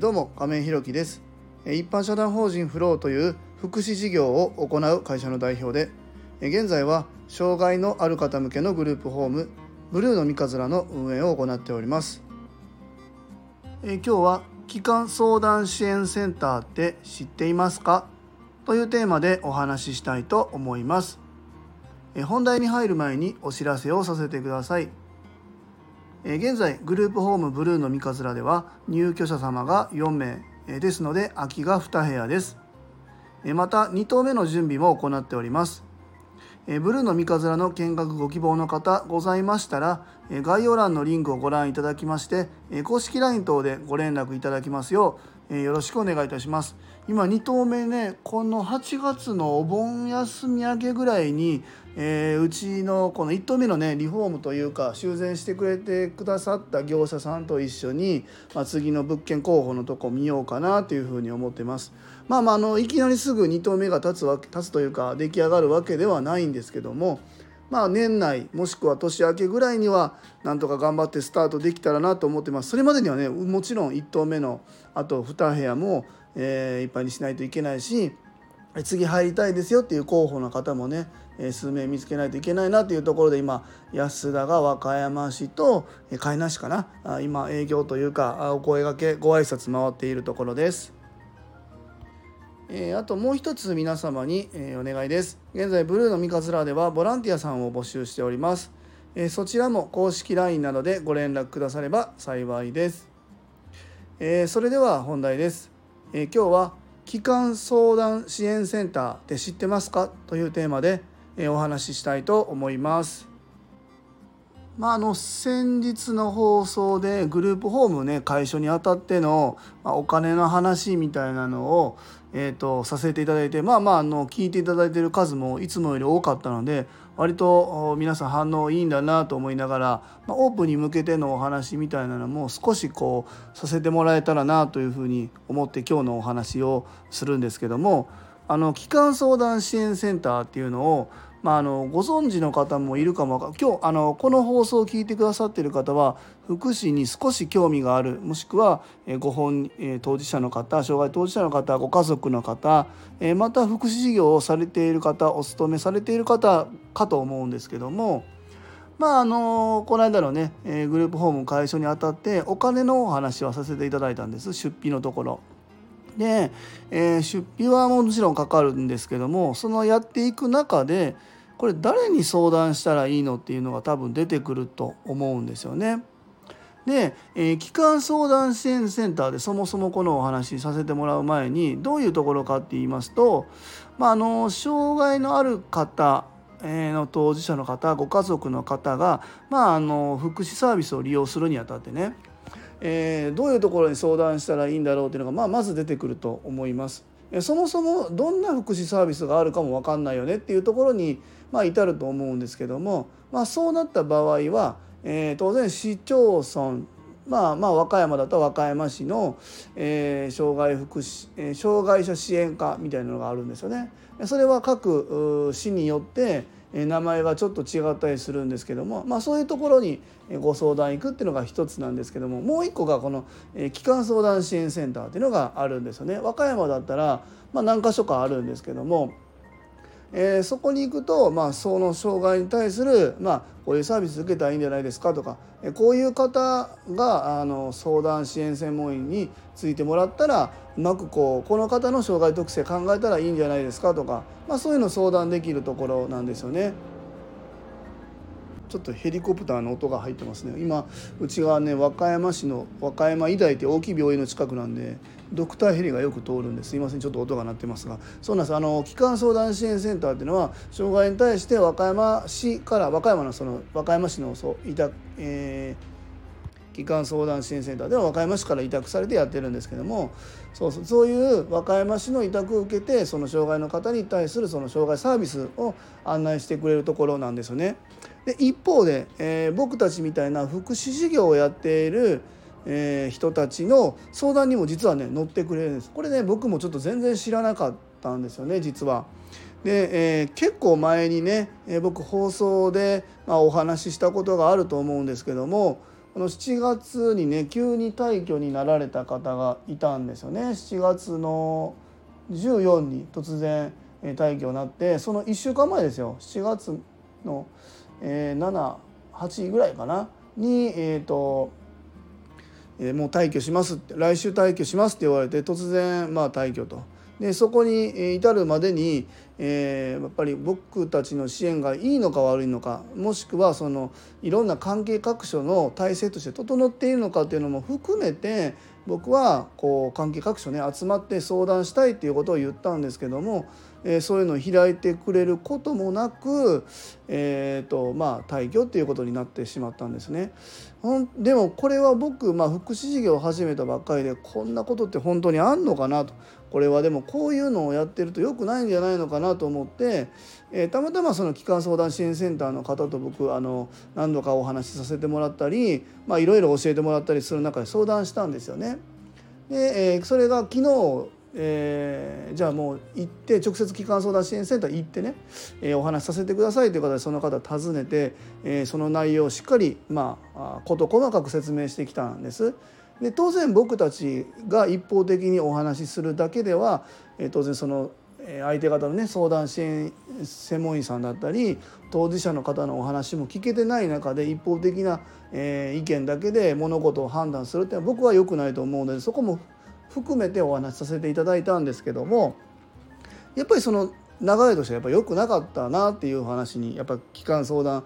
どうも亀井ひろきです。一般社団法人フローという福祉事業を行う会社の代表で現在は障害のある方向けのグループホームブルーの三日面の運営を行っております。今日は機関相談支援センターって知っていますか？というテーマでお話ししたいと思います。本題に入る前にお知らせをさせてください。え現在グループホームブルーの三日面では入居者様が4名ですので空きが2部屋です。また2棟目の準備も行っております。ブルーの三日面の見学ご希望の方ございましたら概要欄のリンクをご覧いただきまして公式 LINE 等でご連絡いただきますようよろしくお願いいたします。今2棟目ねこの8月のお盆休み明けぐらいにえー、うちのこの1棟目のねリフォームというか修繕してくれてくださった業者さんと一緒に、まあ、次の物件候補のとこ見ようかなというふうに思ってます。まあまああのいきなりすぐ2棟目が立つわ立つというか出来上がるわけではないんですけどもまあ年内もしくは年明けぐらいにはなんとか頑張ってスタートできたらなと思ってますそれまでにはねもちろん1棟目のあと2部屋も、えー、いっぱいにしないといけないし次入りたいですよっていう候補の方もね数名見つけないといけないなというところで今安田が和歌山市と海南市かな今営業というかお声がけご挨拶回っているところです。えあともう一つ皆様に、えお願いです。現在ブルーの三日面ではボランティアさんを募集しております。えそちらも公式 LINE などでご連絡くだされば幸いです。えそれでは本題です。え今日は機関相談支援センターって知ってますか？というテーマでえお話ししたいと思います。まあ、あの先日の放送でグループホームね解消にあたっての、ま、お金の話みたいなのを、えーと、させていただいてまあまああの聞いていただいてる数もいつもより多かったので割と皆さん反応いいんだなと思いながら、ま、オープンに向けてのお話みたいなのも少しこうさせてもらえたらなというふうに思って今日のお話をするんですけどもあの機関相談支援センターっていうのをまあ、あのご存知の方もいるかもか今日あのこの放送を聞いてくださっている方は福祉に少し興味があるもしくは、ご本、え当事者の方障害当事者の方ご家族の方、えまた福祉事業をされている方お勤めされている方かと思うんですけども。まああのこの間のねグループホーム解消にあたってお金のお話はさせていただいたんです出費のところ。で、えー、出費はもちろんかかるんですけどもそのやっていく中でこれ誰に相談したらいいのっていうのが多分出てくると思うんですよね。で、えー、機相談支援センターでそもそもこのお話しさせてもらう前にどういうところかって言いますと、まあ、あの障害のある方の当事者の方ご家族の方が、まあ、あの福祉サービスを利用するにあたってねえー、どういうところに相談したらいいんだろうっていうのが、まあ、まず出てくると思います。そもそもどんな福祉サービスがあるかも分かんないよねっていうところに、まあ、至ると思うんですけども、まあ、そうなった場合は、えー、当然市町村まあ、まあ和歌山だと和歌山市の、えー、障害福祉、えー、障害者支援課みたいなのがあるんですよね。それは各市によって名前はちょっと違ったりするんですけども、まあ、そういうところにご相談行くっていうのが一つなんですけどももう一個がこの機関相談支援センターっていうのがあるんですよね。和歌山だったら、まあ、何箇所かあるんですけどもえー、そこに行くと、まあ、その障害に対する、まあ、こういうサービス受けたらいいんじゃないですかとか、えこういう方があの相談支援専門員についてもらったらうまくこうこの方の障害特性考えたらいいんじゃないですかとか、まあ、そういうの相談できるところなんですよね。ちょっとヘリコプターの音が入ってますね今うちがね和歌山市の和歌山医大って大きい病院の近くなんでドクターヘリがよく通るんですいませんちょっと音が鳴ってますがそうなんですあの機関相談支援センターっていうのは障害に対して和歌山市から和歌山のその和歌山市のそういた、えー、機関相談支援センターでは和歌山市から委託されてやってるんですけどもそうそうそういう和歌山市の委託を受けてその障害の方に対するその障害サービスを案内してくれるところなんですよね。で一方で、えー、僕たちみたいな福祉事業をやっているえー、人たちの相談にも実はね乗ってくれるんです。これね僕もちょっと全然知らなかったんですよね実は。で、えー、結構前にね、えー、僕放送で、まあ、お話ししたことがあると思うんですけどもこの7月にね急に退去になられた方がいたんですよね。7月の14に突然退去になってその1週間前ですよ。7月の、えー、78ぐらいかな？にえっ、ー、とえもう退去しますって来週退去しますって言われて突然まあ退去と。でそこに至るまでに、えー、やっぱり僕たちの支援がいいのか悪いのかもしくはそのいろんな関係各所の体制として整っているのかっていうのも含めて僕はこう関係各所ね集まって相談したいっていうことを言ったんですけども、えー、そういうのを開いてくれることもなく、えーとまあ、退去っていうことになってしまったんですね。ほんでもこれは僕、まあ、福祉事業を始めたばっかりでこんなことって本当にあんのかなとこれはでもこういうのをやってると良くないんじゃないのかなと思って、えー、たまたまその機関相談支援センターの方と僕あの何度かお話しさせてもらったりいろいろ教えてもらったりする中で相談したんですよね。で、えー、それが昨日えー、じゃあもう行って直接機関相談支援センター行ってね、えー、お話しさせてくださいという方でその方訪ねて、えー、その内容をしっかりまあ事細かく説明してきたんです。で当然僕たちが一方的にお話しするだけでは、え、当然その相手方のね相談支援専門員さんだったり当事者の方のお話も聞けてない中で一方的な、え、意見だけで物事を判断するっていうのは僕は良くないと思うのでそこも含めてお話しさせていただいたんですけどもやっぱりその流れとしてはやっぱ良くなかったなっていう話にやっぱ機関相談、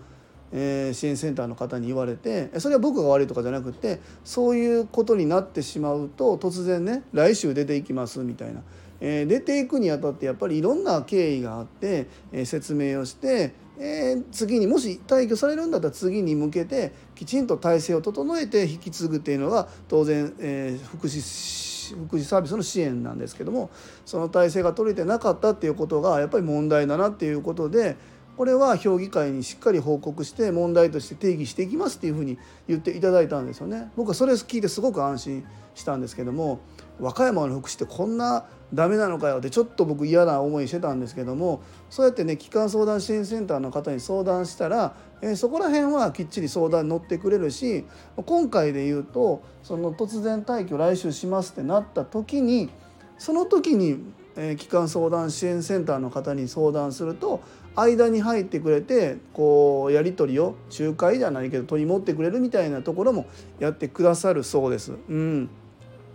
えー、支援センターの方に言われてそれは僕が悪いとかじゃなくてそういうことになってしまうと突然ね来週出ていきますみたいな、えー、出ていくにあたってやっぱりいろんな経緯があって、えー、説明をして、えー、次にもし退去されるんだったら次に向けてきちんと体制を整えて引き継ぐっていうのが当然、えー、福祉福祉サービスの支援なんですけどもその体制が取れてなかったっていうことがやっぱり問題だなっていうことでこれは評議会にしっかり報告して問題として定義していきますっていうふうに言っていただいたんですよね。僕はそれ聞いてすごく安心したんですけども和歌山の福祉ってこんなダメなのかよってちょっと僕嫌な思いしてたんですけどもそうやってね機関相談支援センターの方に相談したら、え、そこら辺はきっちり相談に乗ってくれるし今回で言うとその突然退去来週しますってなった時にその時に、えー、機関相談支援センターの方に相談すると間に入ってくれてこうやり取りを仲介じゃないけど取り持ってくれるみたいなところもやってくださるそうです。うん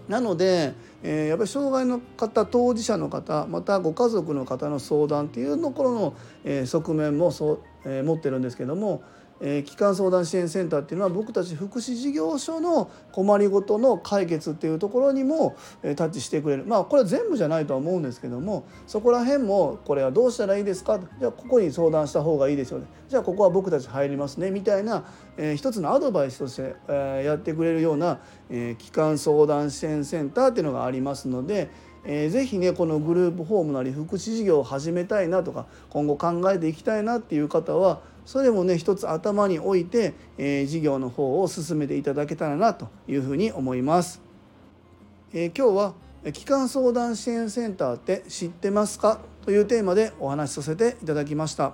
なので、えー、やっぱり障害の方当事者の方またご家族の方の相談っていうところの、えー、側面もそう、えー、持ってるんですけどもえー、機関相談支援センターっていうのは僕たち福祉事業所の困りごとの解決っていうところにも、えー、タッチしてくれる。まあこれは全部じゃないとは思うんですけどもそこら辺もこれはどうしたらいいですか？じゃあここに相談した方がいいですよね。じゃあここは僕たち入りますね。みたいな、えー、一つのアドバイスとして、えー、やってくれるような、えー、機関相談支援センターっていうのがありますのでえー、ぜひねこのグループホームなり福祉事業を始めたいなとか今後考えていきたいなっていう方はそれもね一つ頭に置いて、えー、事業の方を進めていただけたらなというふうに思います。えー、今日は機関相談支援センターって知ってますか？というテーマでお話しさせていただきました。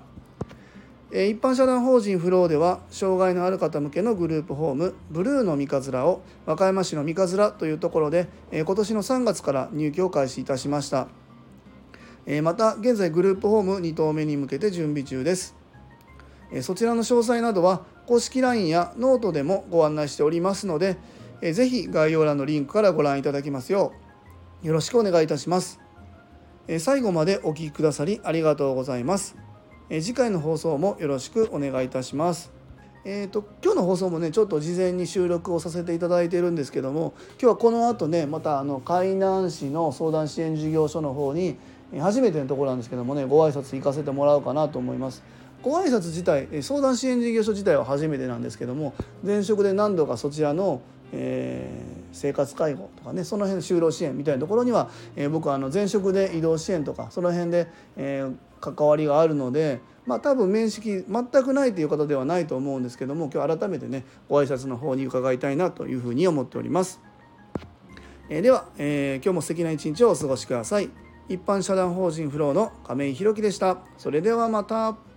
一般社団法人フローでは障害のある方向けのグループホームブルーの三葛を和歌山市の三葛というところで今年の3月から入居を開始いたしましたまた現在グループホーム2棟目に向けて準備中ですそちらの詳細などは公式 LINE やノートでもご案内しておりますのでぜひ概要欄のリンクからご覧いただきますようよろしくお願いいたします最後までお聴きくださりありがとうございますえ次回の放送もよろしくお願いいたします。えーと、今日の放送もねちょっと事前に収録をさせていただいているんですけども今日はこの後ねまたあの海南市の相談支援事業所の方に初めてのところなんですけどもねご挨拶行かせてもらおうかなと思います。ご挨拶自体相談支援事業所自体は初めてなんですけども前職で何度かそちらの、えー、生活介護とかねその辺の就労支援みたいなところには、えー、僕はあの前職で移動支援とかその辺で、えー、関わりがあるので、まあ、多分面識全くないという方ではないと思うんですけども今日改めてねご挨拶の方に伺いたいなというふうに思っております。えー、では、えー、今日も素敵な一日をお過ごしください。一般社団法人フローの亀井宏樹でした。それではまた。